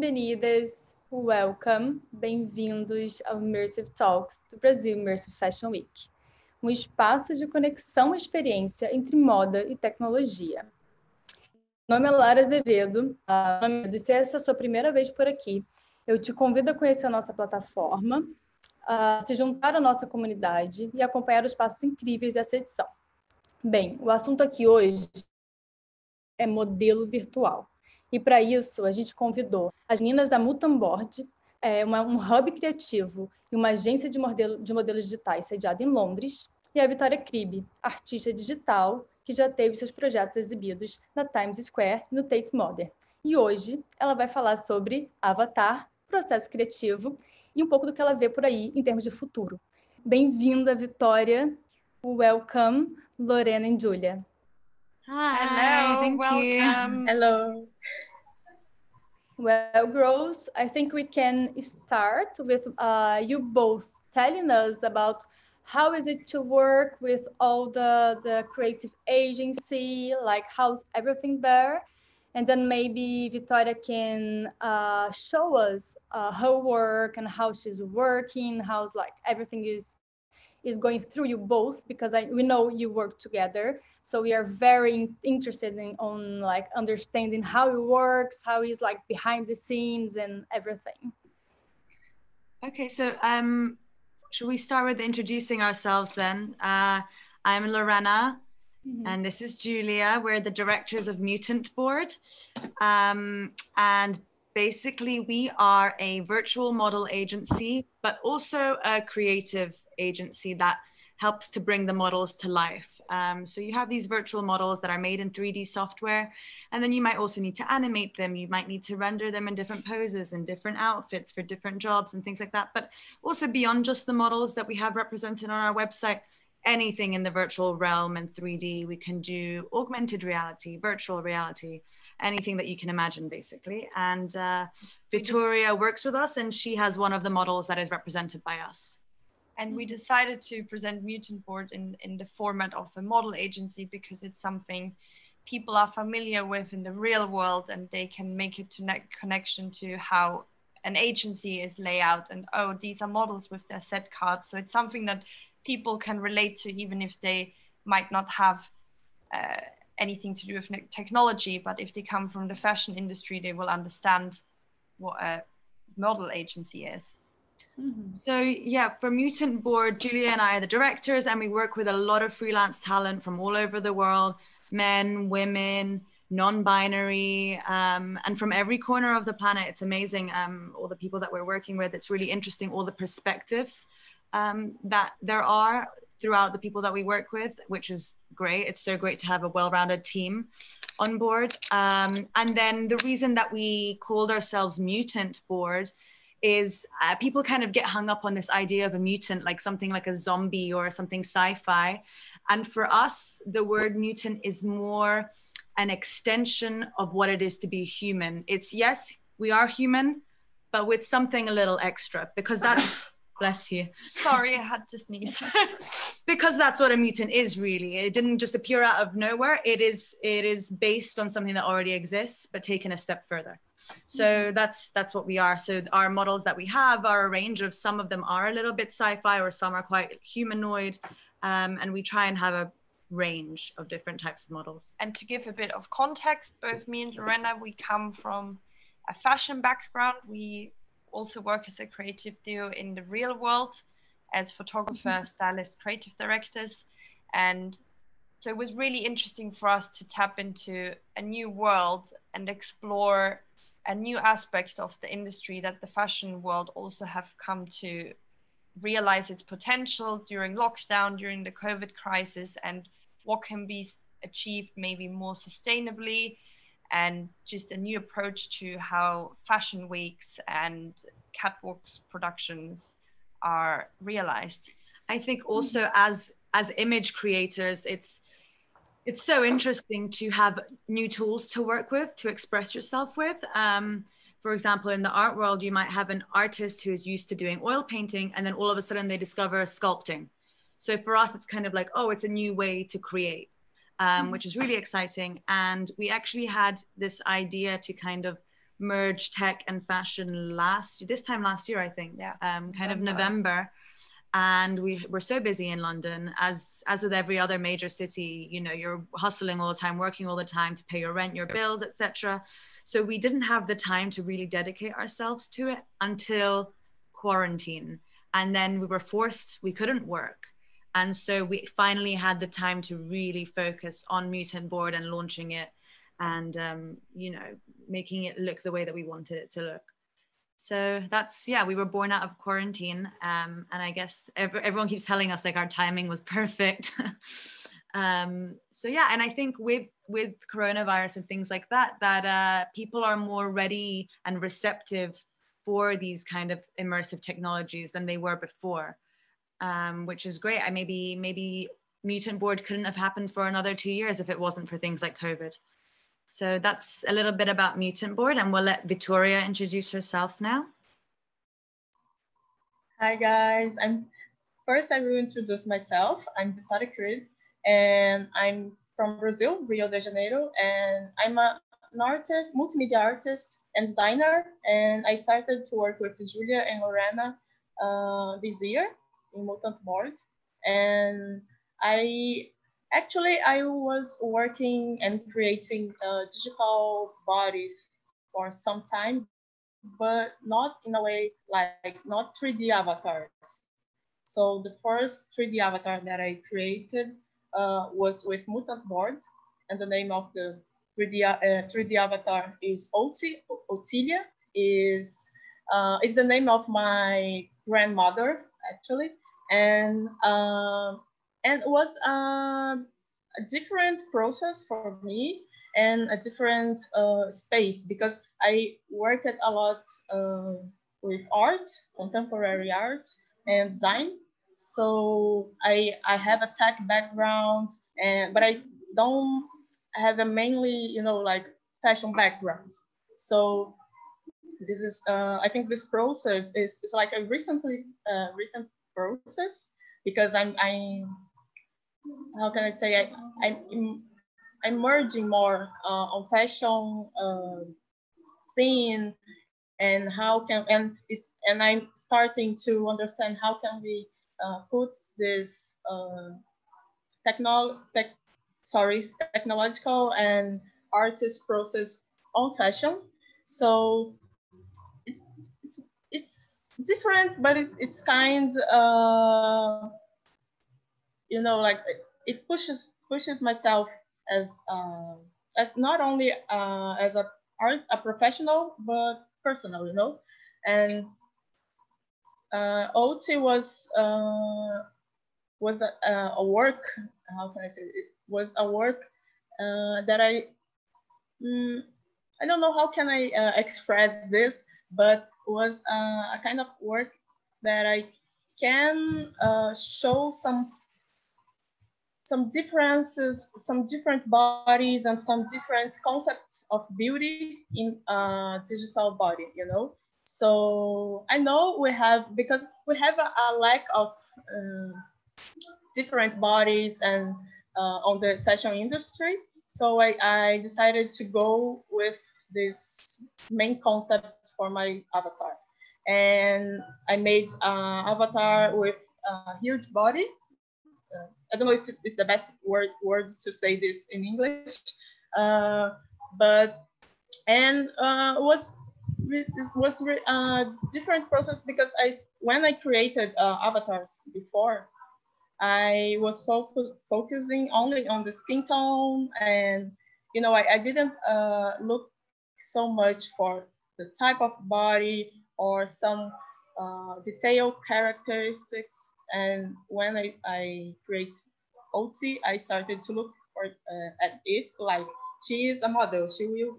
Bem-vindas, welcome, bem-vindos ao Immersive Talks do Brasil Immersive Fashion Week, um espaço de conexão e experiência entre moda e tecnologia. Meu nome é Lara Azevedo, uh, se essa é a sua primeira vez por aqui, eu te convido a conhecer a nossa plataforma, uh, se juntar à nossa comunidade e acompanhar os passos incríveis dessa edição. Bem, o assunto aqui hoje é modelo virtual. E para isso, a gente convidou as meninas da Mutamboard, é, uma, um hub criativo e uma agência de, modelo, de modelos digitais sediada em Londres, e a Vitória Cribe, artista digital que já teve seus projetos exibidos na Times Square e no Tate Modern. E hoje ela vai falar sobre Avatar, processo criativo e um pouco do que ela vê por aí em termos de futuro. Bem-vinda, Vitória. Welcome, Lorena e Julia. Hi, Hello, thank welcome. You. Hello. Well, girls, I think we can start with uh, you both telling us about how is it to work with all the, the creative agency, like how's everything there? And then maybe Victoria can uh, show us uh, her work and how she's working, how's like everything is is going through you both because I, we know you work together. So we are very interested in on like understanding how it works, how he's like behind the scenes and everything. Okay, so um, should we start with introducing ourselves then? Uh, I'm Lorena, mm-hmm. and this is Julia. We're the directors of Mutant Board, um, and basically we are a virtual model agency, but also a creative agency that helps to bring the models to life. Um, so you have these virtual models that are made in 3D software, and then you might also need to animate them. You might need to render them in different poses and different outfits for different jobs and things like that. But also beyond just the models that we have represented on our website, anything in the virtual realm and 3D, we can do augmented reality, virtual reality, anything that you can imagine basically. And uh, Victoria works with us and she has one of the models that is represented by us and we mm-hmm. decided to present Mutant Board in, in the format of a model agency because it's something people are familiar with in the real world and they can make a connection to how an agency is laid out and oh these are models with their set cards so it's something that people can relate to even if they might not have anything to do with technology but if they come from the fashion industry they will understand what a model agency is Mm-hmm. So yeah, for Mutant Board, Julia and I are the directors, and we work with a lot of freelance talent from all over the world, men, women, non-binary, um, and from every corner of the planet. It's amazing. Um, all the people that we're working with. It's really interesting. All the perspectives um, that there are throughout the people that we work with, which is great. It's so great to have a well-rounded team on board. Um, and then the reason that we called ourselves Mutant Board is uh, people kind of get hung up on this idea of a mutant, like something like a zombie or something sci fi. And for us, the word mutant is more an extension of what it is to be human. It's yes, we are human, but with something a little extra because that's bless you. Sorry, I had to sneeze. because that's what a mutant is really. It didn't just appear out of nowhere. It is it is based on something that already exists, but taken a step further. So mm-hmm. that's that's what we are. So our models that we have are a range of some of them are a little bit sci-fi or some are quite humanoid. Um, and we try and have a range of different types of models. And to give a bit of context, both me and Lorena, we come from a fashion background. We also work as a creative duo in the real world as photographer, mm-hmm. stylist, creative directors. And so it was really interesting for us to tap into a new world and explore a new aspect of the industry that the fashion world also have come to realize its potential during lockdown, during the COVID crisis, and what can be achieved maybe more sustainably and just a new approach to how fashion weeks and catwalks productions are realized. I think also as as image creators it's it's so interesting to have new tools to work with to express yourself with. Um, for example in the art world you might have an artist who is used to doing oil painting and then all of a sudden they discover sculpting. So for us it's kind of like oh it's a new way to create um, which is really exciting. And we actually had this idea to kind of merge tech and fashion last this time last year, I think. Yeah. Um, kind of November. And we were so busy in London, as as with every other major city, you know, you're hustling all the time, working all the time to pay your rent, your bills, etc. So we didn't have the time to really dedicate ourselves to it until quarantine. And then we were forced, we couldn't work. And so we finally had the time to really focus on Mutant Board and launching it and um, you know making it look the way that we wanted it to look. So that's yeah we were born out of quarantine um, and i guess everyone keeps telling us like our timing was perfect. Um, so yeah and i think with with coronavirus and things like that that uh, people are more ready and receptive for these kind of immersive technologies than they were before um, which is great i maybe maybe mutant board couldn't have happened for another two years if it wasn't for things like covid so that's a little bit about Mutant Board and we'll let Victoria introduce herself now. Hi guys, I'm first I will introduce myself. I'm Victoria Creed and I'm from Brazil, Rio de Janeiro, and I'm a, an artist, multimedia artist and designer. And I started to work with Julia and Lorena uh, this year in Mutant Board. And I Actually, I was working and creating uh, digital bodies for some time, but not in a way like not 3D avatars. So the first 3D avatar that I created uh, was with Mutant Board, and the name of the 3D, uh, 3D avatar is Oti, Otilia, is, uh, is the name of my grandmother, actually. And uh, and it was uh, a different process for me and a different uh, space because I worked a lot uh, with art, contemporary art and design. So I, I have a tech background, and but I don't have a mainly, you know, like fashion background. So this is, uh, I think this process is, is like a recently uh, recent process because I'm, I'm how can I say I, I'm I'm merging more uh, on fashion uh, scene and how can and is and I'm starting to understand how can we uh, put this uh, technol tech sorry technological and artist process on fashion. So it's it's, it's different, but it's it's kind uh, you know, like it pushes pushes myself as uh, as not only uh, as a art a professional but personal, you know, and uh, Oti was uh, was a, a work. How can I say it? it was a work uh, that I mm, I don't know how can I uh, express this, but was uh, a kind of work that I can uh, show some some differences, some different bodies and some different concepts of beauty in a digital body, you know? So I know we have, because we have a, a lack of uh, different bodies and uh, on the fashion industry. So I, I decided to go with this main concepts for my avatar. And I made an avatar with a huge body uh, I don't know if it's the best word words to say this in English, uh, but and uh, was this was a uh, different process because I when I created uh, avatars before, I was focus, focusing only on the skin tone and you know I, I didn't uh, look so much for the type of body or some uh, detailed characteristics and when I, I create Oti, I started to look for, uh, at it like she is a model. She will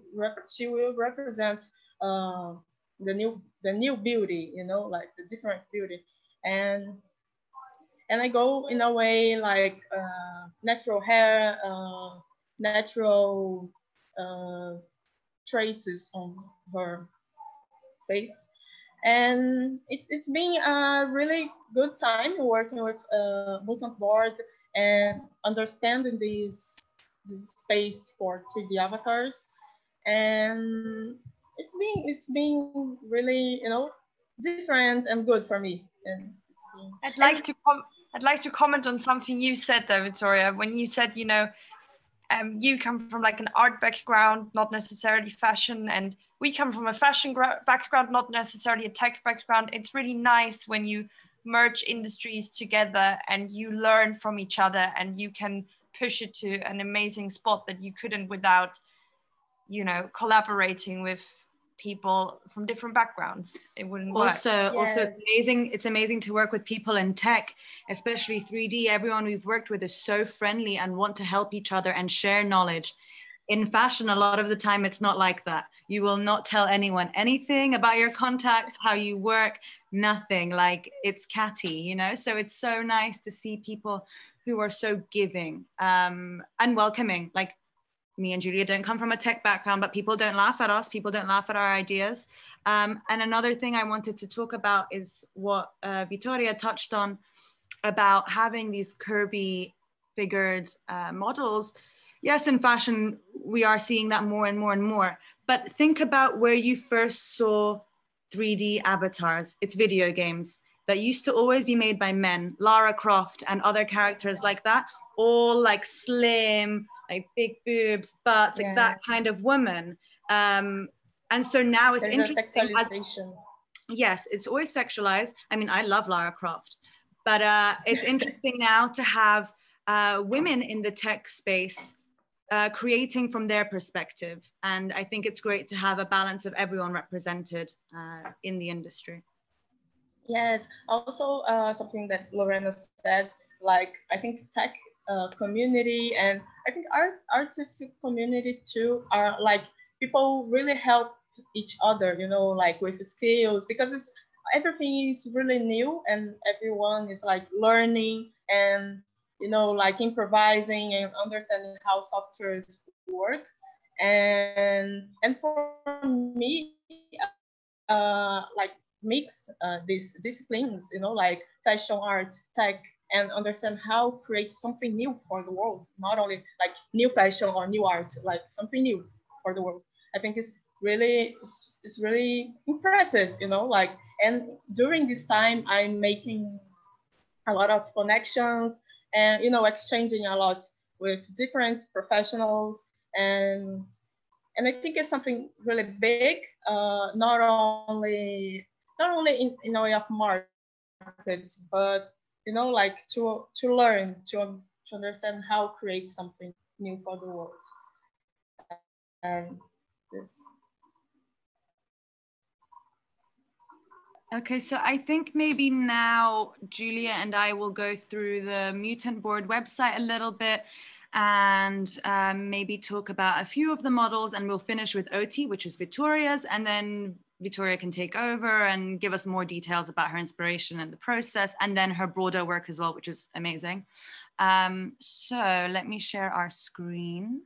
she will represent uh, the new the new beauty, you know, like the different beauty, and and I go in a way like uh, natural hair, uh, natural uh, traces on her face, and it, has been a really good time working with uh, Mutant Board and understanding this, this space for 3D avatars. And it's been it's been really you know different and good for me. And I'd like to I'd like to comment on something you said there, Victoria, when you said you know. Um, you come from like an art background, not necessarily fashion, and we come from a fashion background, not necessarily a tech background. It's really nice when you merge industries together and you learn from each other and you can push it to an amazing spot that you couldn't without you know collaborating with people from different backgrounds it wouldn't also work. also yes. it's amazing it's amazing to work with people in tech especially 3d everyone we've worked with is so friendly and want to help each other and share knowledge. In fashion a lot of the time it's not like that. You will not tell anyone anything about your contacts how you work nothing. Like it's catty you know? So it's so nice to see people who are so giving um, and welcoming. Like me and Julia don't come from a tech background, but people don't laugh at us. People don't laugh at our ideas. Um, and another thing I wanted to talk about is what uh, Vittoria touched on about having these curvy figured uh, models. Yes, in fashion, we are seeing that more and more and more. But think about where you first saw 3D avatars. It's video games that used to always be made by men, Lara Croft and other characters like that, all like slim, like big boobs, yeah. like that kind of woman. Um, and so now it's There's interesting. sexualization. yes, it's always sexualized. I mean, I love Lara Croft, but uh, it's interesting now to have uh, women in the tech space uh, creating from their perspective. And I think it's great to have a balance of everyone represented uh, in the industry. Yes, also uh, something that Lorena said, like I think tech uh, community and I think art artistic community too are like people really help each other, you know, like with skills because it's everything is really new and everyone is like learning and you know like improvising and understanding how softwares work. And and for me uh like mix uh, these disciplines you know like fashion art tech and understand how create something new for the world, not only like new fashion or new art, like something new for the world. I think it's really it's, it's really impressive, you know, like and during this time I'm making a lot of connections and you know exchanging a lot with different professionals and and I think it's something really big, uh, not only not only in, in way of market, but you know, like to to learn, to to understand how create something new for the world. And this. Okay, so I think maybe now Julia and I will go through the Mutant Board website a little bit and um, maybe talk about a few of the models and we'll finish with Oti, which is Victoria's, and then Victoria can take over and give us more details about her inspiration and the process, and then her broader work as well, which is amazing. Um, so let me share our screen.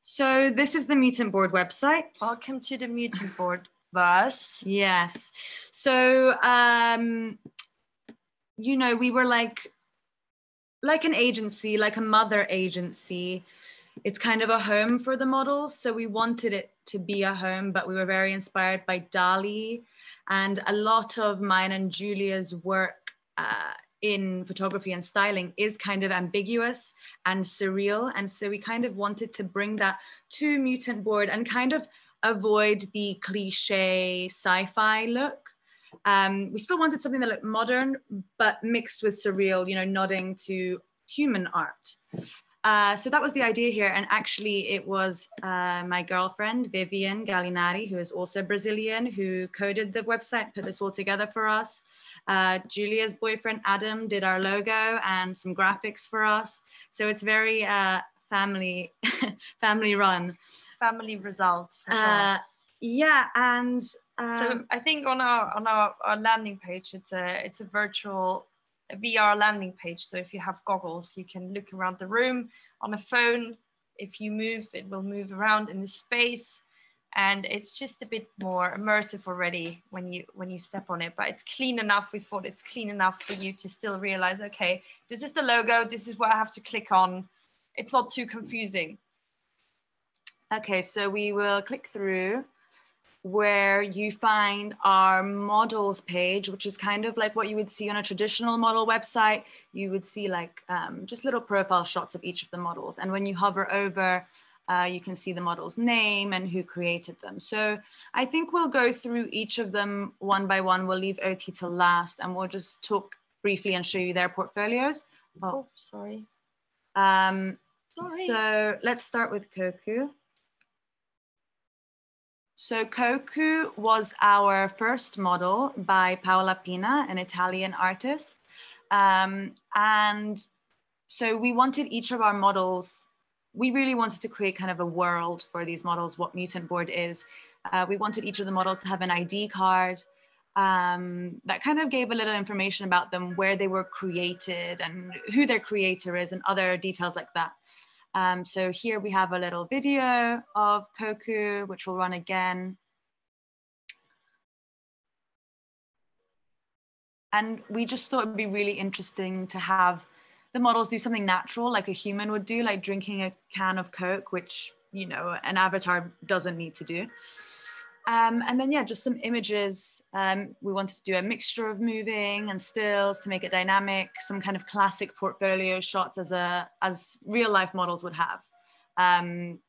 So this is the Mutant Board website. Welcome to the Mutant Board bus. Yes. So, um, you know, we were like, like an agency, like a mother agency it's kind of a home for the models. So we wanted it to be a home, but we were very inspired by Dali. And a lot of mine and Julia's work uh, in photography and styling is kind of ambiguous and surreal. And so we kind of wanted to bring that to Mutant Board and kind of avoid the cliche sci fi look. Um, we still wanted something that looked modern, but mixed with surreal, you know, nodding to human art. Uh, so that was the idea here. And actually, it was uh, my girlfriend, Vivian Gallinari, who is also Brazilian, who coded the website, put this all together for us. Uh, Julia's boyfriend, Adam, did our logo and some graphics for us. So it's very uh, family, family run. Family result. Uh, yeah. And um, so I think on our on our, our landing page, it's a it's a virtual a VR landing page. So if you have goggles, you can look around the room on a phone. If you move, it will move around in the space. And it's just a bit more immersive already when you when you step on it. But it's clean enough. We thought it's clean enough for you to still realize, okay, this is the logo. This is what I have to click on. It's not too confusing. Okay, so we will click through. Where you find our models page, which is kind of like what you would see on a traditional model website. You would see like um, just little profile shots of each of the models. And when you hover over, uh, you can see the model's name and who created them. So I think we'll go through each of them one by one. We'll leave Oti to last and we'll just talk briefly and show you their portfolios. Oh, oh sorry. Um, sorry. So let's start with Koku. So Koku was our first model by Paola Pina, an Italian artist. Um, and so we wanted each of our models, we really wanted to create kind of a world for these models, what Mutant Board is. Uh, we wanted each of the models to have an ID card um, that kind of gave a little information about them, where they were created and who their creator is and other details like that. Um, so here we have a little video of Koku, which will run again. And we just thought it'd be really interesting to have the models do something natural, like a human would do, like drinking a can of Coke, which, you know, an avatar doesn't need to do. Um, and then, yeah, just some images. Um, we wanted to do a mixture of moving and stills to make it dynamic, some kind of classic portfolio shots as, a, as real life models would have. Um,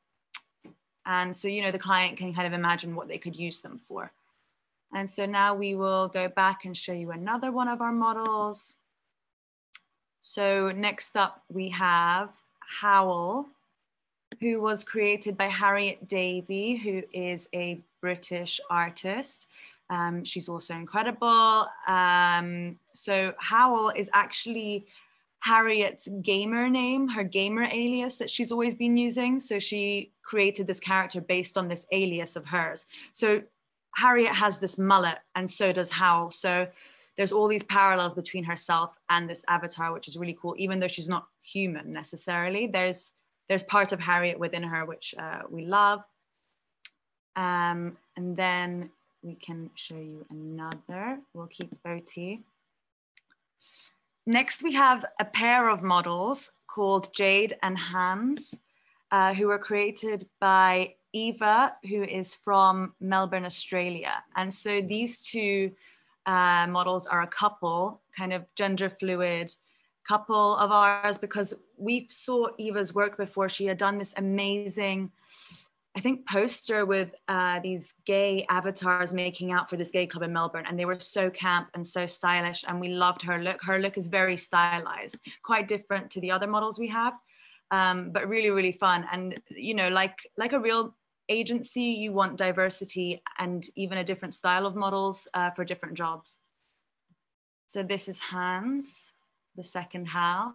and so, you know, the client can kind of imagine what they could use them for. And so now we will go back and show you another one of our models. So next up we have Howell, who was created by Harriet Davey, who is a British artist. Um, she's also incredible. Um, so Howell is actually Harriet's gamer name, her gamer alias that she's always been using. So she created this character based on this alias of hers. So Harriet has this mullet, and so does Howell. So there's all these parallels between herself and this avatar, which is really cool. Even though she's not human necessarily, there's there's part of Harriet within her which uh, we love. Um, and then we can show you another. We'll keep Oti. Next, we have a pair of models called Jade and Hans, uh, who were created by Eva, who is from Melbourne, Australia. And so these two uh, models are a couple, kind of gender fluid couple of ours, because we saw Eva's work before. She had done this amazing I think, poster with uh, these gay avatars making out for this gay club in Melbourne, and they were so camp and so stylish, and we loved her look. Her look is very stylized, quite different to the other models we have, um, but really, really fun. And you know, like like a real agency, you want diversity and even a different style of models uh, for different jobs. So this is Hans, the second half.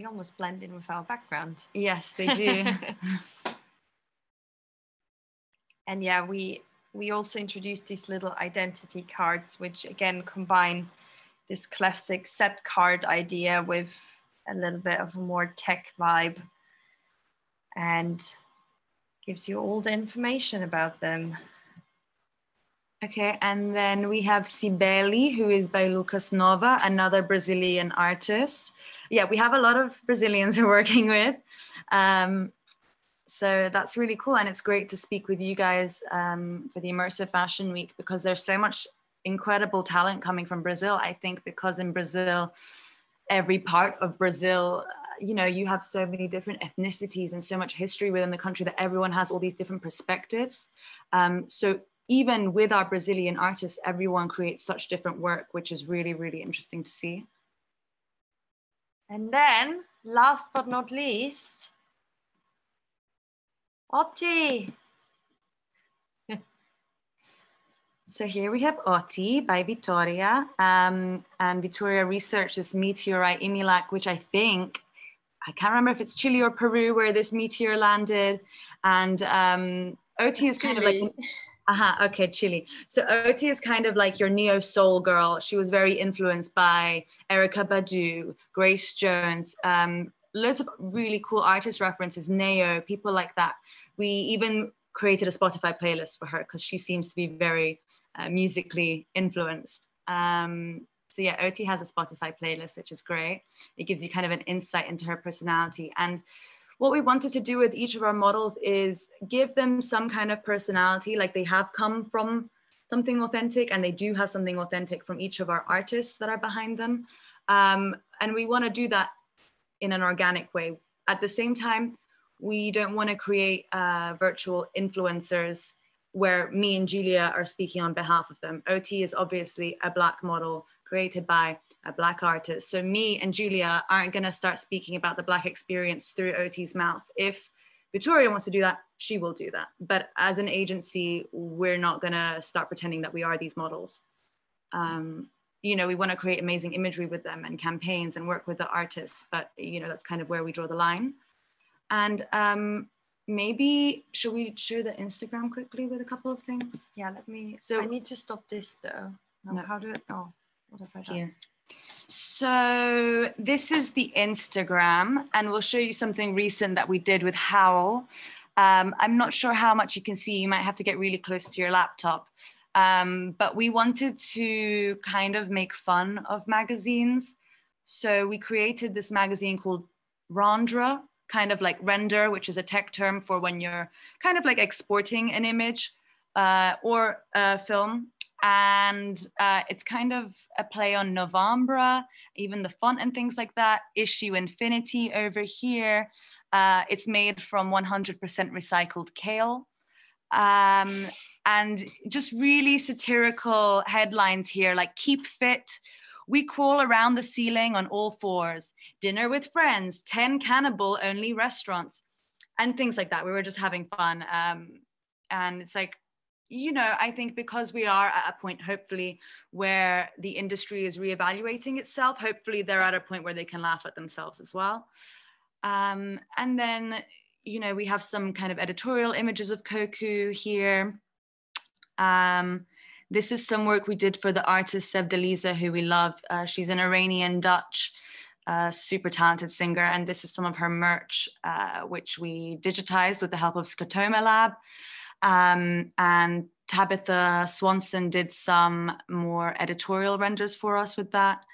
They almost blend in with our background. Yes, they do. and yeah, we we also introduced these little identity cards, which again combine this classic set card idea with a little bit of a more tech vibe and gives you all the information about them. Okay, and then we have Cibele, who is by Lucas Nova, another Brazilian artist. Yeah, we have a lot of Brazilians we're working with. Um, so that's really cool. And it's great to speak with you guys um, for the Immersive Fashion Week because there's so much incredible talent coming from Brazil. I think because in Brazil, every part of Brazil, you know, you have so many different ethnicities and so much history within the country that everyone has all these different perspectives. Um, so even with our Brazilian artists, everyone creates such different work, which is really, really interesting to see. And then, last but not least, Oti. so here we have Oti by Vittoria. Um, and Vittoria researched this meteorite Imilac, which I think, I can't remember if it's Chile or Peru where this meteor landed. And um, Oti is kind of like uh-huh, okay, Chile. So Oti is kind of like your neo soul girl. She was very influenced by Erykah Badu, Grace Jones, um, loads of really cool artist references, Neo, people like that. We even created a Spotify playlist for her because she seems to be very uh, musically influenced. Um, So yeah, Oti has a Spotify playlist, which is great. It gives you kind of an insight into her personality. And what we wanted to do with each of our models is give them some kind of personality, like they have come from something authentic and they do have something authentic from each of our artists that are behind them. Um, and we want to do that in an organic way. At the same time, we don't want to create uh, virtual influencers where me and Julia are speaking on behalf of them. Oti is obviously a Black model created by a Black artist. So me and Julia aren't going to start speaking about the Black experience through Oti's mouth. If Victoria wants to do that, she will do that. But as an agency, we're not going to start pretending that we are these models. Um, you know, we want to create amazing imagery with them and campaigns and work with the artists, but you know, that's kind of where we draw the line. And um, maybe should we share the Instagram quickly with a couple of things? Yeah, let me. So I need to stop this though. No, no. how do it? Oh, what have I done? Here. So this is the Instagram, and we'll show you something recent that we did with Howl. Um, I'm not sure how much you can see. You might have to get really close to your laptop. Um, but we wanted to kind of make fun of magazines. So we created this magazine called Randra, kind of like render, which is a tech term for when you're kind of like exporting an image uh, or a film. And uh, it's kind of a play on November, even the font and things like that. Issue Infinity over here. Uh, it's made from 100% recycled kale. Um, and just really satirical headlines here like keep fit, we crawl around the ceiling on all fours. Dinner with friends, 10 cannibal only restaurants, and things like that. We were just having fun. Um, and it's like, you know, I think because we are at a point, hopefully, where the industry is reevaluating itself, hopefully they're at a point where they can laugh at themselves as well. Um, and then, you know, we have some kind of editorial images of Koku here. Um, this is some work we did for the artist Sevdaliza, who we love. Uh, she's an Iranian Dutch, uh, super talented singer. And this is some of her merch, uh, which we digitized with the help of Scotoma Lab. Um, and Tabitha Swanson did some more editorial renders for us with that.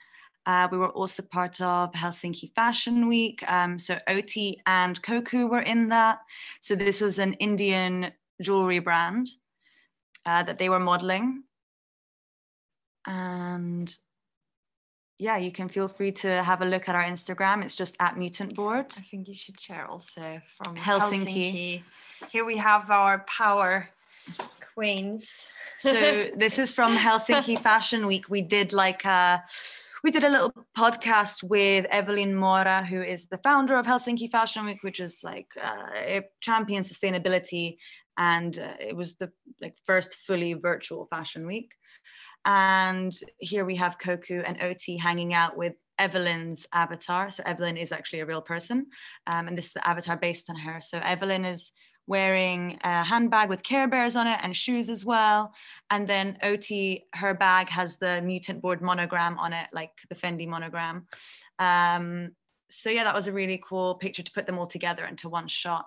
Uh, we were also part of Helsinki Fashion Week. Um, so Oti and Koku were in that. So this was an Indian jewelry brand uh, that they were modeling. And yeah, you can feel free to have a look at our Instagram. It's just at Mutant Board. I think you should share also from Helsinki. Helsinki. Here we have our power queens. so this is from Helsinki Fashion Week. We did like a we did a little podcast with Evelyn Mora, who is the founder of Helsinki Fashion Week, which is like uh, it champions sustainability, and uh, it was the like first fully virtual fashion week. And here we have Koku and Oti hanging out with Evelyn's avatar. So Evelyn is actually a real person, um, and this is the avatar based on her. So Evelyn is wearing a handbag with Care Bears on it and shoes as well. And then Oti, her bag has the mutant board monogram on it, like the Fendi monogram. Um, so yeah, that was a really cool picture to put them all together into one shot.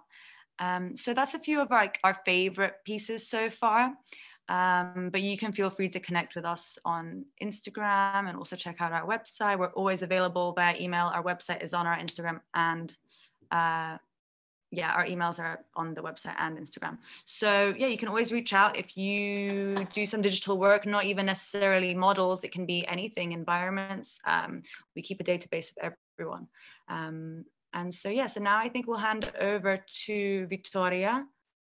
Um, so that's a few of our, our favorite pieces so far. Um, but you can feel free to connect with us on Instagram and also check out our website. We're always available via email. Our website is on our Instagram and uh, yeah, our emails are on the website and Instagram. So yeah, you can always reach out if you do some digital work, not even necessarily models. It can be anything, environments. Um, we keep a database of everyone. Um, and so yeah, so now I think we'll hand over to Victoria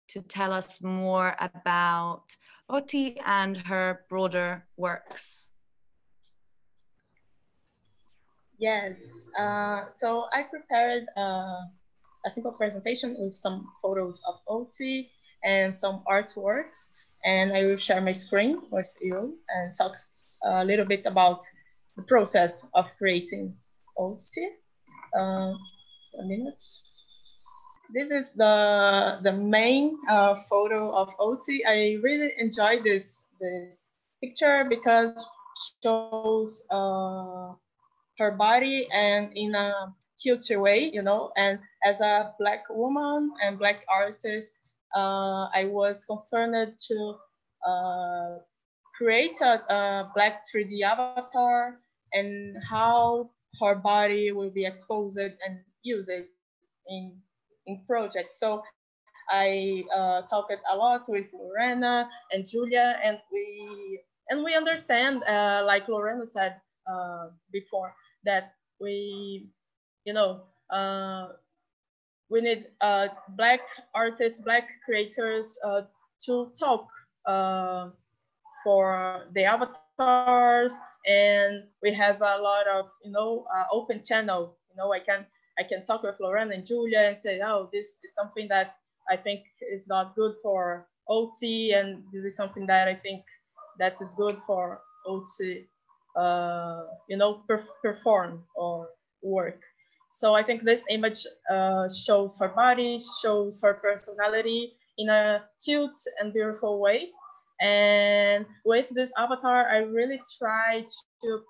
to tell us more about Oti and her broader works. Yes, uh, so I prepared uh, a simple presentation with some photos of Oti and some artworks, and I will share my screen with you and talk a little bit about the process of creating Oti. Uh, a minute this is the the main uh, photo of Oti. I really enjoy this this picture because shows uh, her body and in a cute way, you know. And as a black woman and black artist, uh, I was concerned to uh, create a, a, black 3D avatar and how her body will be exposed and used in in projects. So I uh, talked a lot with Lorena and Julia, and we and we understand, uh, like Lorena said uh, before, that we, you know, uh, we need uh, black artists, black creators uh, to talk for the avatars, and we have a lot of, you know, open channel. You know, I can I can talk with Lorena and Julia and say, oh, this is something that I think is not good for Oti, and this is something that I think that is good for Oti, uh, you know, perform or work. So I think this image uh, shows her body, shows her personality in a cute and beautiful way. And with this avatar, I really try to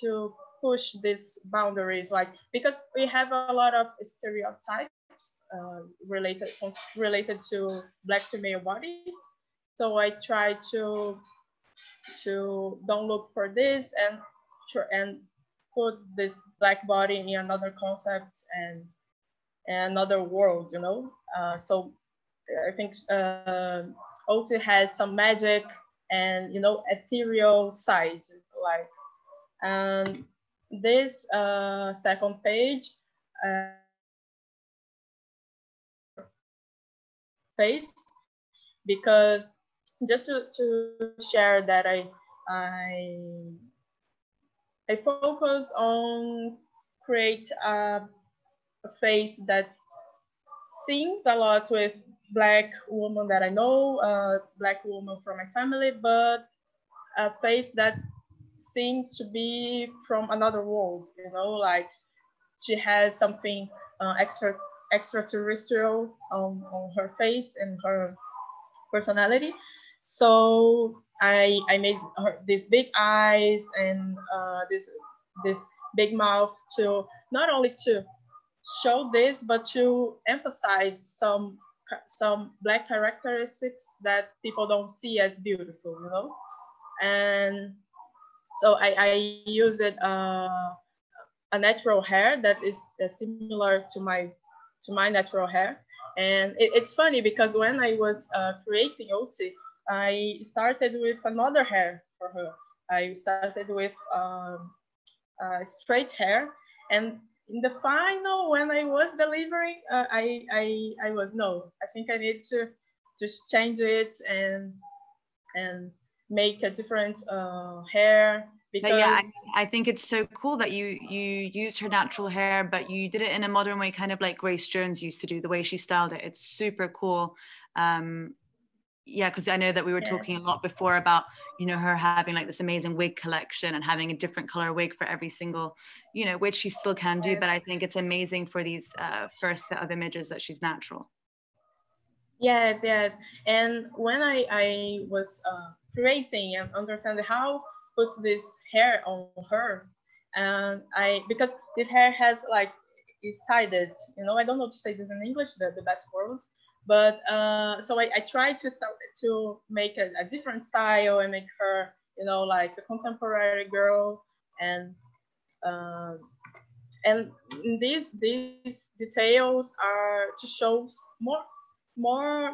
to push these boundaries, like because we have a lot of stereotypes uh, related related to black female bodies. So I try to to don't look for this and and put this black body in another concept and, and another world, you know. Uh, so I think uh, Oti has some magic and you know ethereal side, like and this uh, second page uh, face because just to, to share that I I I focus on create a, a face that sings a lot with black woman that I know, a black woman from my family, but a face that seems to be from another world, you know, like she has something uh, extra extraterrestrial on, on her face and her personality. So I I made her these big eyes and uh, this this big mouth to not only to show this but to emphasize some some black characteristics that people don't see as beautiful, you know, and so I, I use it uh, a natural hair that is uh, similar to my to my natural hair. And it, it's funny because when I was uh, creating Oti, I started with another hair for her. I started with um, uh, straight hair, and in the final, when I was delivering, uh, I, I I was no. I think I need to just change it and and make a different uh, hair because but yeah I, I, think it's so cool that you you used her natural hair but you did it in a modern way kind of like grace jones used to do the way she styled it it's super cool um yeah because i know that we were yes. talking a lot before about you know her having like this amazing wig collection and having a different color wig for every single you know which she still can do yes. but i think it's amazing for these uh, first set of images that she's natural yes yes and when i i was uh, creating and understanding how put this hair on her. And i because this hair has like is sided you know i don't know to say this in english the, the best words but uh, so I, I tried to start to make a, a, different style and make her you know like a contemporary girl. And uh, and these these details are to show more more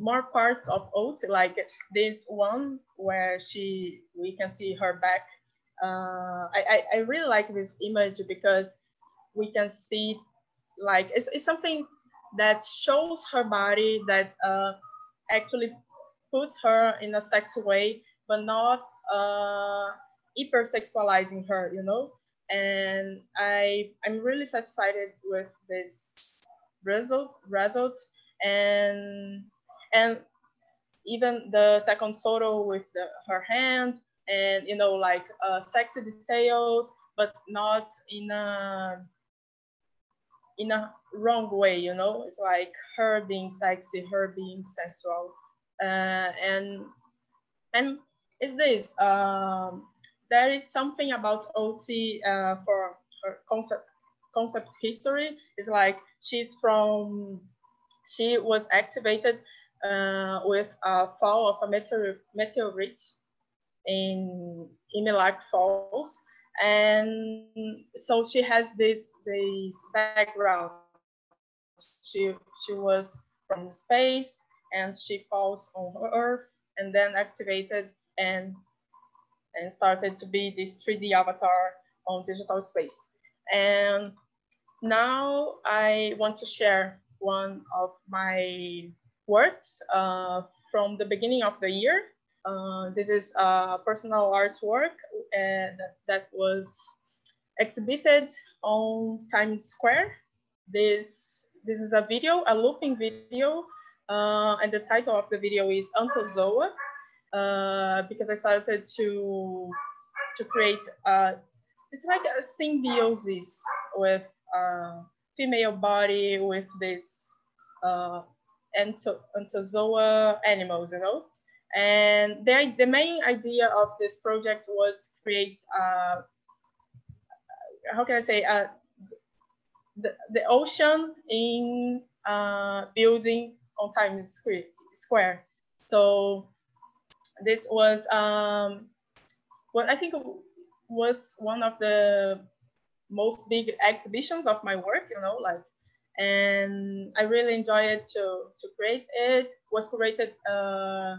more parts of oats like this one where she we can see her back. Uh, I, I, I really like this image because we can see like it's, it's something that shows her body that uh, actually puts her in a sex way but not uh, hypersexualizing her you know? And i i'm really satisfied with this result result. And and even the second photo with the, her hand and you know like uh, sexy details but not in a in a wrong way you know? It's like her being sexy her being sensual. Uh, and and is this um, there is something about Oti uh, for her concept concept history. It's like she's from she was activated uh, with a fall of a meteor, meteorite in Imilac Falls. and so she has this this background. She she was from space and she falls on Earth and then activated and and started to be this 3D avatar on digital space. And now I want to share one of my works uh, from the beginning of the year. Uh, this is a personal artwork uh, that, was exhibited on Times Square. This, this is a video, a looping video, uh, and the title of the video is Antozoa, uh, because I started to, to create, uh, it's like a symbiosis with uh, female body with this uh, entozoa animals, you know. And the, the main idea of this project was create, uh, how can I say, uh, the, the ocean in uh, building on Times Square. So this was um, what I think was one of the most big exhibitions of my work, you know, like, and I really enjoy it to, to create it. was created uh,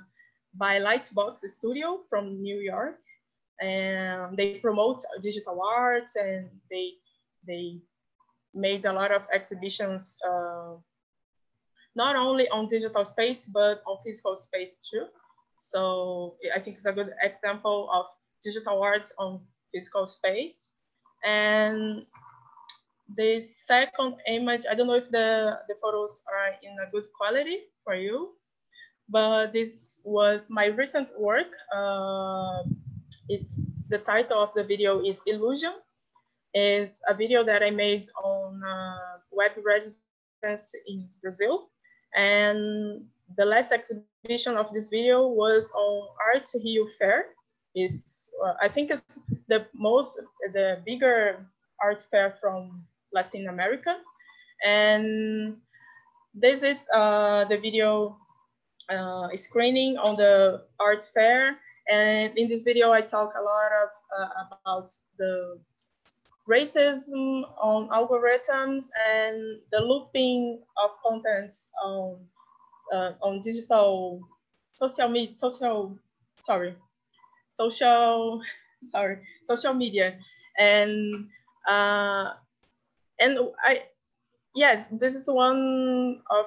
by Lightbox Studio from New York. And they promote digital arts and they, they made a lot of exhibitions, uh, not only on digital space, but on physical space too. So I think it's a good example of digital art on physical space. And the second image, I don't know if the, the photos are in a good quality for you, but this was my recent work. Uh, it's the title of the video is Illusion. is a video that I made on uh, web residence in Brazil. And the last exhibition of this video was on Art Rio Fair is uh, I think it's the most the bigger art fair from Latin America, and this is uh, the video uh, screening on the art fair. And in this video, I talk a lot of uh, about the racism on algorithms and the looping of contents on uh, on digital social media social sorry social sorry social media and uh, and I yes this is one of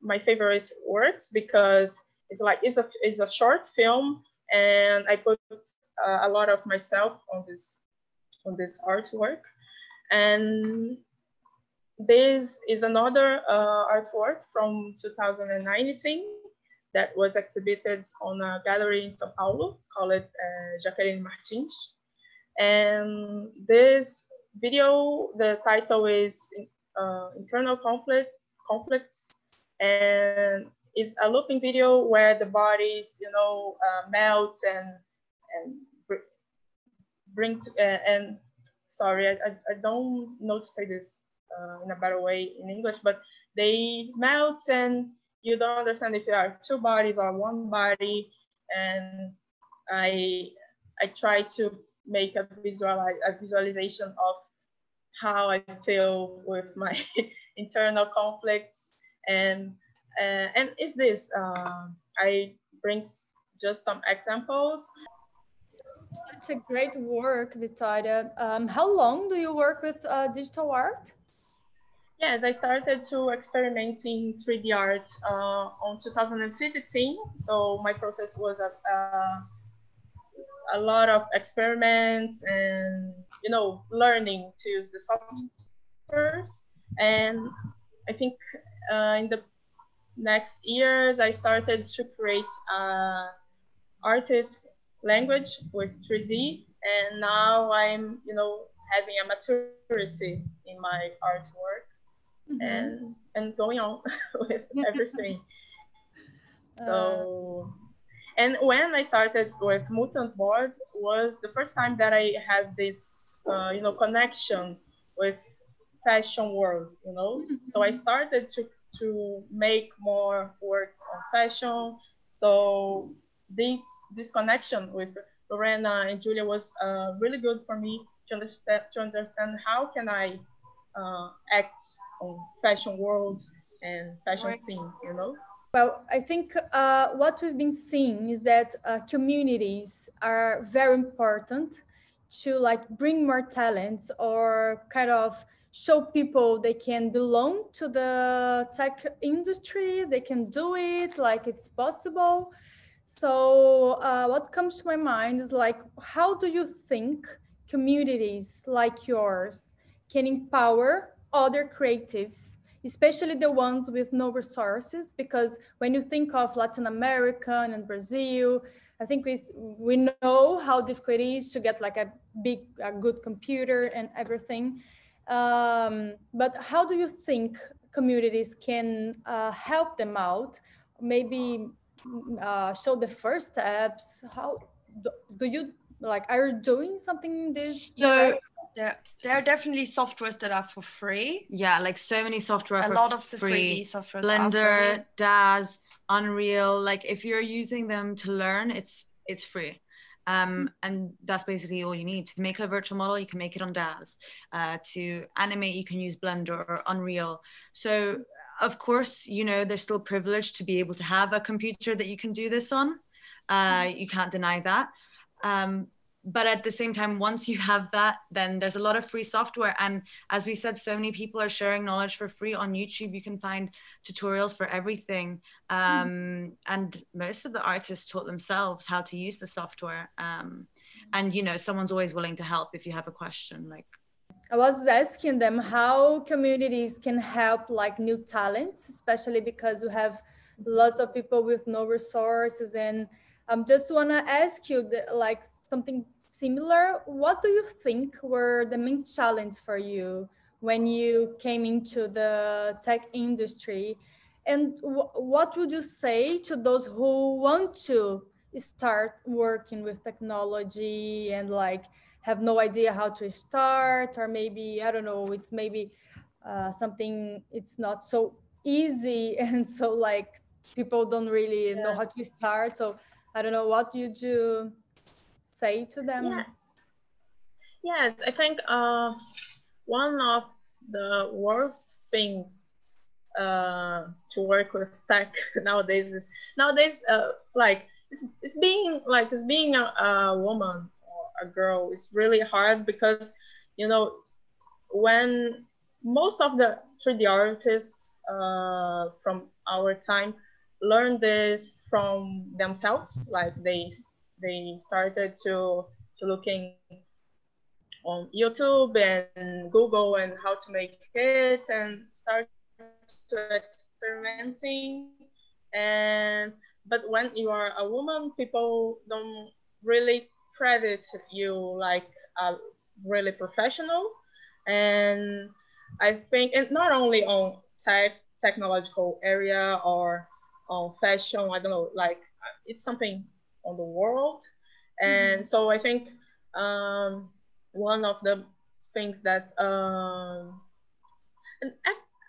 my favorite works because it's like it's a it's a short film and I put uh, a lot of myself on this on this artwork and this is another uh, artwork from 2019 that was exhibited on a gallery in Sao Paulo called uh, Jaqueline Martins. And this video, the title is uh, Internal Conflict, Conflicts, and it's a looping video where the bodies, you know, uh, melts and and bring to, uh, and sorry, I, I don't know to say this uh, in a better way in English, but they melt and you don't understand if there are two bodies or one body. And I I try to make a visual a visualization of how I feel with my internal conflicts and uh, and is this uh, I bring just some examples. Such a great work, Victoria. Um, how long do you work with uh, digital art? Yes, I started to experimenting 3D art uh, on 2015. So my process was a, a, a lot of experiments and you know learning to use the software. And I think uh, in the next years I started to create a artist language with 3D, and now I'm you know having a maturity in my artwork mm-hmm. and and going on with everything. so and when I started with Mutant Board was the first time that I had this uh, you know connection with fashion world, you know. Mm-hmm. So I started to to make more works on fashion. So this this connection with Lorena and Julia was uh, really good for me to understand to understand how can I uh, act on fashion world and fashion right. scene, you know. Well, I think uh, what we've been seeing is that uh, communities are very important to like bring more talents or kind of show people they can belong to the tech industry they can do it like it's possible. So uh, what comes to my mind is like how do you think communities like yours can empower other creatives especially the ones with no resources? Because when you think of latin america and brazil I think we we know how difficult it is to get like a big, a good computer and everything. Um, but how do you think communities can uh, help them out? Maybe uh, show the first steps. How do, do, you like? Are you doing something in this? So there, there are definitely softwares that are for free. Yeah, like so many software. A lot of the free software. Blender, Daz, Unreal. Like if you're using them to learn, it's it's free. Um, mm-hmm. and that's basically all you need to make a virtual model. You can make it on Daz. Uh, to animate, you can use Blender or Unreal. So, of course, you know they're still privileged to be able to have a computer that you can do this on. Uh, mm-hmm. you can't deny that. Um, but at the same time once you have that then there's a lot of free software. And as we said so many people are sharing knowledge for free on youtube. You can find tutorials for everything. Um, mm. and most of the artists taught themselves how to use the software. Um, and you know someone's always willing to help if you have a question like. I was asking them how communities can help like new talents especially because you have lots of people with no resources. And I um, just want to ask you the, like something similar. What do you think were the main challenge for you when you came into the tech industry? And what would you say to those who want to start working with technology and like have no idea how to start, or maybe, I don't know, it's maybe uh, something it's not so easy and so like people don't really yes. know how to start. So I don't know what you do say to them? Yeah. Yes, I think uh, one of the worst things uh, to work with tech nowadays is nowadays uh, like it's, it's being like it's being a, a woman or a girl is really hard because you know when most of the 3D artists uh, from our time learn this from themselves like they they started to to looking on YouTube and Google and how to make it and start to experimenting. And but when you are a woman people don't really credit you like a really professional. And I think and not only on tech technological area or on fashion I don't know like it's something on the world. And mm-hmm. so I think um, one of the things that um,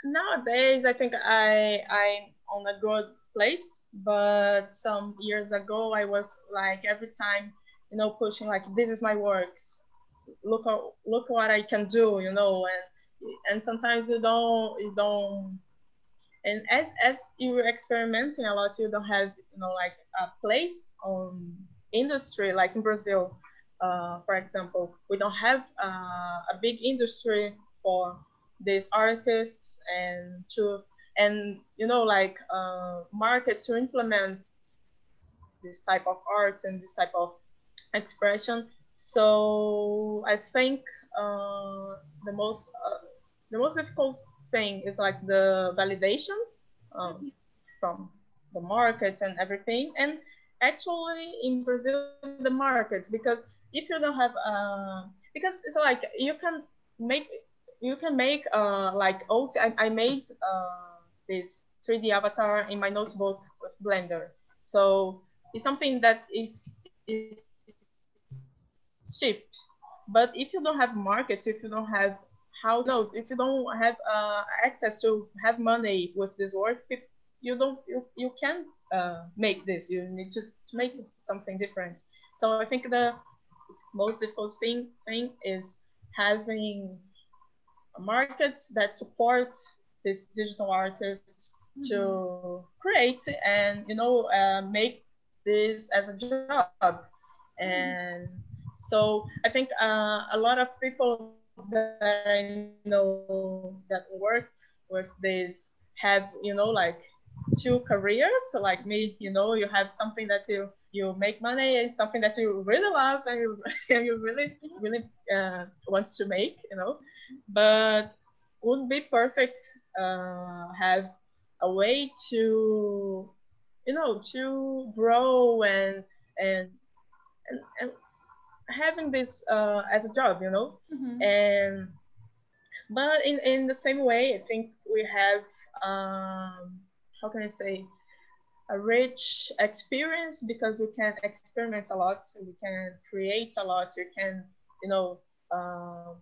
nowadays I think I I'm on a good place, but some years ago I was like every time you know pushing like this is my works, look look what I can do, you know, and and sometimes you don't you don't and as as you're experimenting a lot you don't have you know like a place on industry like in brazil uh, for example. We don't have uh, a big industry for these artists and to and you know like uh, market to implement this type of art and this type of expression. So i think uh, the most uh, the most difficult thing is like the validation um, from the markets and everything. And actually in Brazil, the markets, because if you don't have, uh, because it's like you can make, you can make uh, like old, I, I made uh, this 3D avatar in my notebook with Blender. So it's something that is, is cheap. But if you don't have markets, if you don't have how no if you don't have uh, access to have money with this work you don't you, you can uh, make this you need to, to make something different So I think the most difficult thing thing is having markets that support these digital artists mm-hmm. to create and you know uh, make this as a job mm-hmm. and so i think uh, a lot of people that i know that work with this have you know like two careers. So like me you know you have something that you you make money and something that you really love and you, and you really really uh, wants to make you know. But would be perfect uh, have a way to you know to grow and and and, and having this uh, as a job you know mm-hmm. and but in in the same way i think we have um how can i say a rich experience because we can experiment a lot we can create a lot you can you know uh,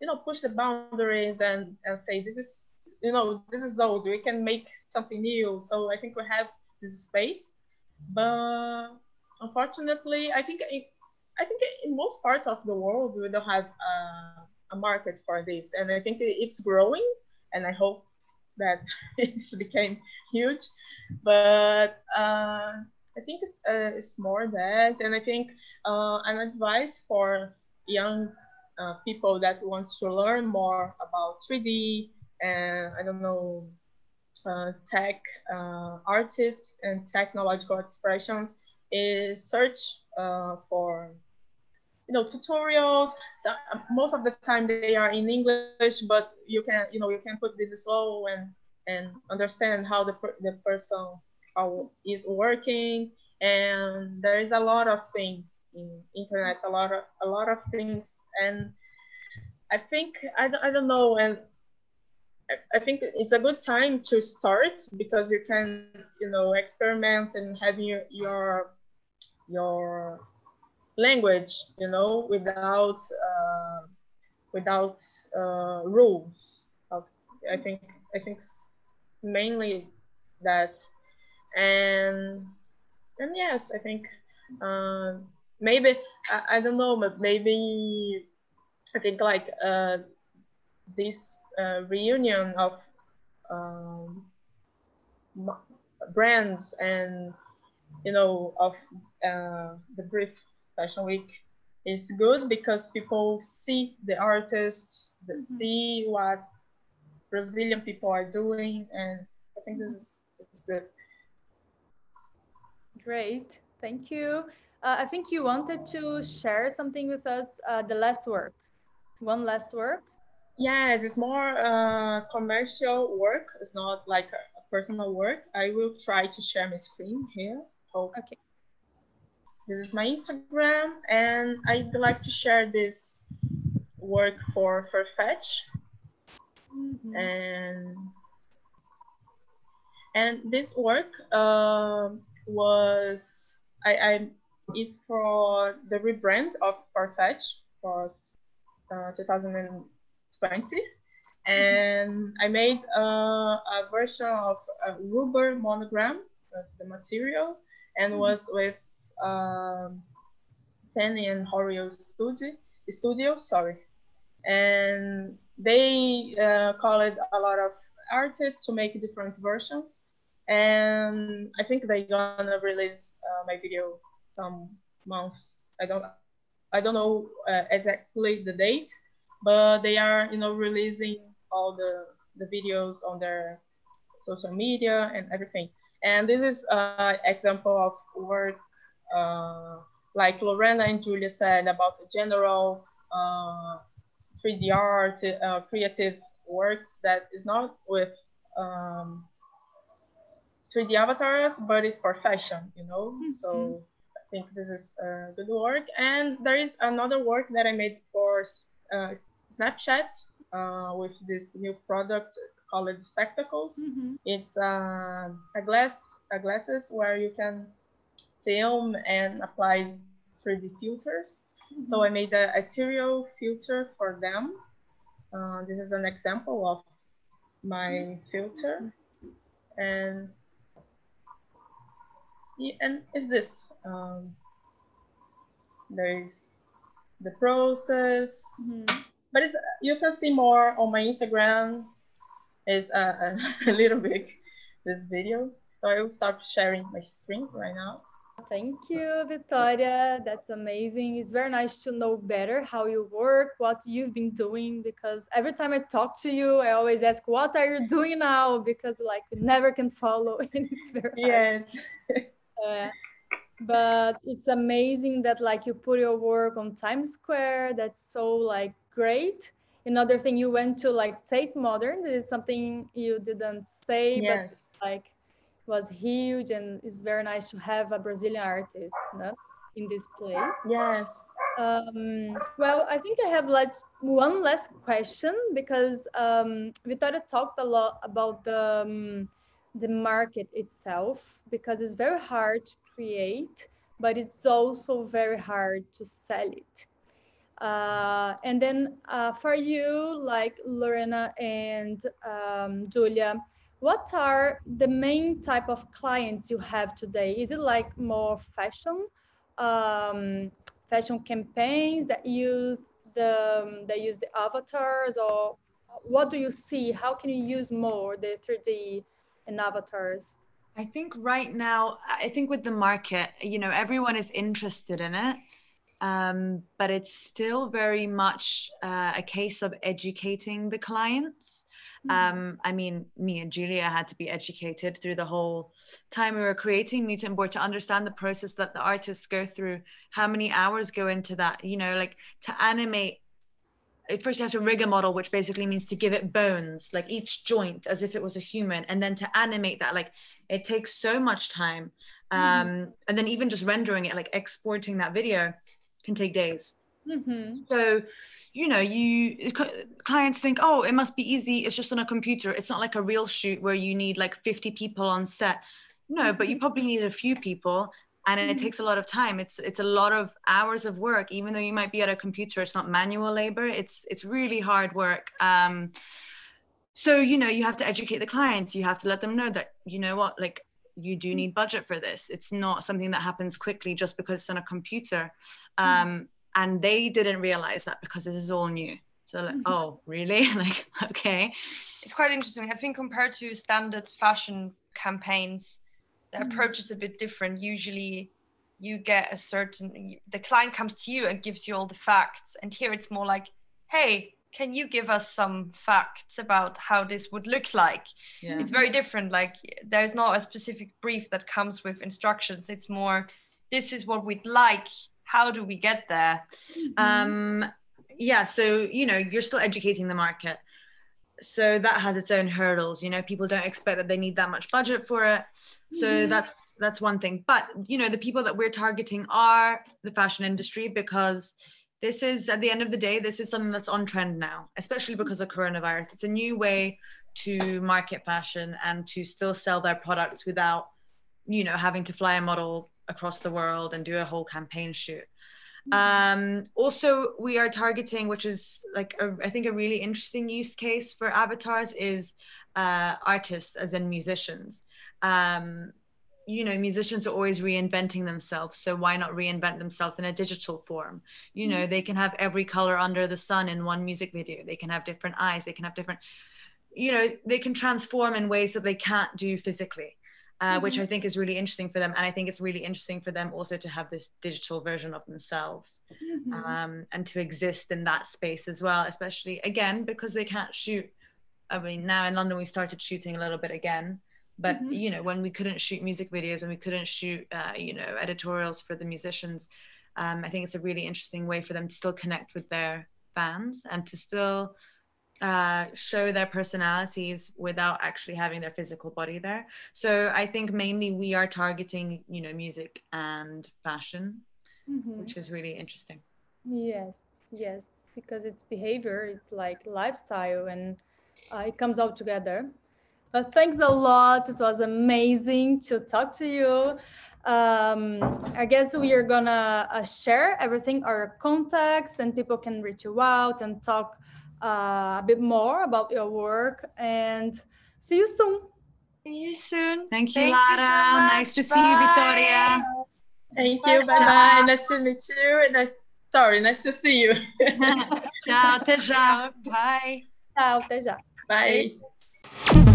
you know push the boundaries and, and say this is you know this is old we can make something new so i think we have this space but unfortunately i think it, i think in most parts of the world we don't have uh, a market for this. And i think it's growing and i hope that it's became huge. But uh, i think it's, uh, it's more that. And i think uh, an advice for young uh, people that wants to learn more about 3D and I don't know uh, tech artists and technological expressions is search uh, for you know tutorials. So, uh, most of the time they are in English, but you can you know you can put this slow and and understand how the the person how is working and there is a lot of things in internet a lot of a lot of things and i think i don't, I don't know and I think it's a good time to start because you can, you know, experiment and have your your, your language, you know, without uh, without uh, rules. I think I think mainly that, and and yes, I think uh, maybe I, I don't know, but maybe I think like uh, this uh, reunion of um, brands and you know of uh, the brief fashion week is good because people see the artists, mm-hmm. see what Brazilian people are doing, and I think this is, this is good. Great, thank you. Uh, I think you wanted to share something with us, uh, the last work. One last work? Yes, it's more uh, commercial work. It's not like a, personal work. I will try to share my screen here. Oh. Okay. This is my Instagram, and I'd like to share this work for Farfetch. Mm -hmm. And and this work uh, was I, I is for the rebrand of Farfetch for uh, 2020. And I made a, a version of a rubber monogram, of the material, and mm -hmm. was with um, Penny and Horio studio, studio, sorry. And they uh, called a lot of artists to make different versions. And I think they're gonna release uh, my video some months. I don't I don't know uh, exactly the date, but they are you know releasing all the the videos on their social media and everything. And this is an example of work uh, like Lorena and Julia said about the general uh, 3D art, uh, creative works that is not with um, 3D avatars, but it's for fashion, you know? Mm -hmm. So I think this is uh, good work. And there is another work that I made for uh, Snapchat uh, with this new product called Spectacles. Mm -hmm. It's uh, a glass, a glasses where you can film and apply 3D filters. Mm -hmm. So I made a ethereal filter for them. Uh, this is an example of my filter. And yeah, and is this um, there's the process. Mm-hmm. But it's you can see more on my Instagram. Is a, a, a little big this video. So I will start sharing my screen right now. Thank you, Victoria. That's amazing. It's very nice to know better how you work, what you've been doing, because every time I talk to you, I always ask, what are you doing now? Because like we never can follow and it's very Yes. uh, but it's amazing that like you put your work on Times Square. That's so like great. Another thing you went to like Tate Modern. That is something you didn't say, yes. but like was huge and it's very nice to have a Brazilian artist no, in this place. Yes. Um, well, I think I have let one last question because um, Victoria talked a lot about the um, the market itself because it's very hard to create, but it's also very hard to sell it. Uh, and then uh, for you, like Lorena and um, Julia, what are the main type of clients you have today? Is it like more fashion, um, fashion campaigns that use the um, use the avatars, or what do you see? How can you use more the 3D and avatars? I think right now, I think with the market, you know, everyone is interested in it. Um, but it's still very much uh, a case of educating the clients. Um, I mean, me and Julia had to be educated through the whole time we were creating Mutant Board to understand the process that the artists go through, how many hours go into that, you know, like to animate. First, you have to rig a model, which basically means to give it bones, like each joint as if it was a human, and then to animate that, like it takes so much time. Mm-hmm. Um, mm-hmm. And then even just rendering it, like exporting that video, can take days. Mm-hmm. So you know you clients think oh it must be easy. It's just on a computer. It's not like a real shoot where you need like 50 people on set. No but you mm-hmm. probably need a few people and it mm-hmm. takes a lot of time. It's it's a lot of hours of work. Even though you might be at a computer it's not manual labor. It's it's really hard work. Um so you know you have to educate the clients. You have to let them know that you know what? Like you do need budget for this. It's not something that happens quickly just because it's on a computer. Mm-hmm. um and they didn't realize that because this is all new. So like mm-hmm. oh really? Like okay. It's quite interesting. I think compared to standard fashion campaigns the mm-hmm. approach is a bit different. Usually you get a certain the client comes to you and gives you all the facts and here it's more like hey can you give us some facts about how this would look like? Yeah. it's very different. Like there's not a specific brief that comes with instructions. It's more this is what we'd like how do we get there? Mm-hmm. um yeah so you know you're still educating the market. So that has its own hurdles you know people don't expect that they need that much budget for it. So mm-hmm. that's that's one thing. But you know the people that we're targeting are the fashion industry because this is at the end of the day this is something that's on trend now especially because of coronavirus. It's a new way to market fashion and to still sell their products without you know having to fly a model across the world and do a whole campaign shoot. Mm-hmm. Um, also, we are targeting, which is like a, I think a really interesting use case for avatars is uh, artists, as in musicians. Um, you know, musicians are always reinventing themselves, so why not reinvent themselves in a digital form? You know, mm-hmm. they can have every color under the sun in one music video. They can have different eyes. They can have different, you know, they can transform in ways that they can't do physically uh, mm-hmm. which I think is really interesting for them. And I think it's really interesting for them also to have this digital version of themselves mm-hmm. um, and to exist in that space as well, especially again, because they can't shoot. I mean, now in London, we started shooting a little bit again. But mm-hmm. you know, when we couldn't shoot music videos and we couldn't shoot, uh, you know, editorials for the musicians, um, I think it's a really interesting way for them to still connect with their fans and to still uh, show their personalities without actually having their physical body there. So I think mainly we are targeting, you know, music and fashion, mm-hmm. which is really interesting. Yes, yes, because it's behavior, it's like lifestyle, and uh, it comes all together. But thanks a lot. It was amazing to talk to you. Um, I guess we are gonna uh, share everything, our contacts, and people can reach you out and talk uh, a bit more about your work and see you soon. See you soon. Thank you, Thank Lara. You so nice to bye. see you, Victoria. Thank bye. you. Bye bye. Nice to meet you. And nice, sorry, nice to see you. Ciao, até. Bye. Ciao, até. Bye.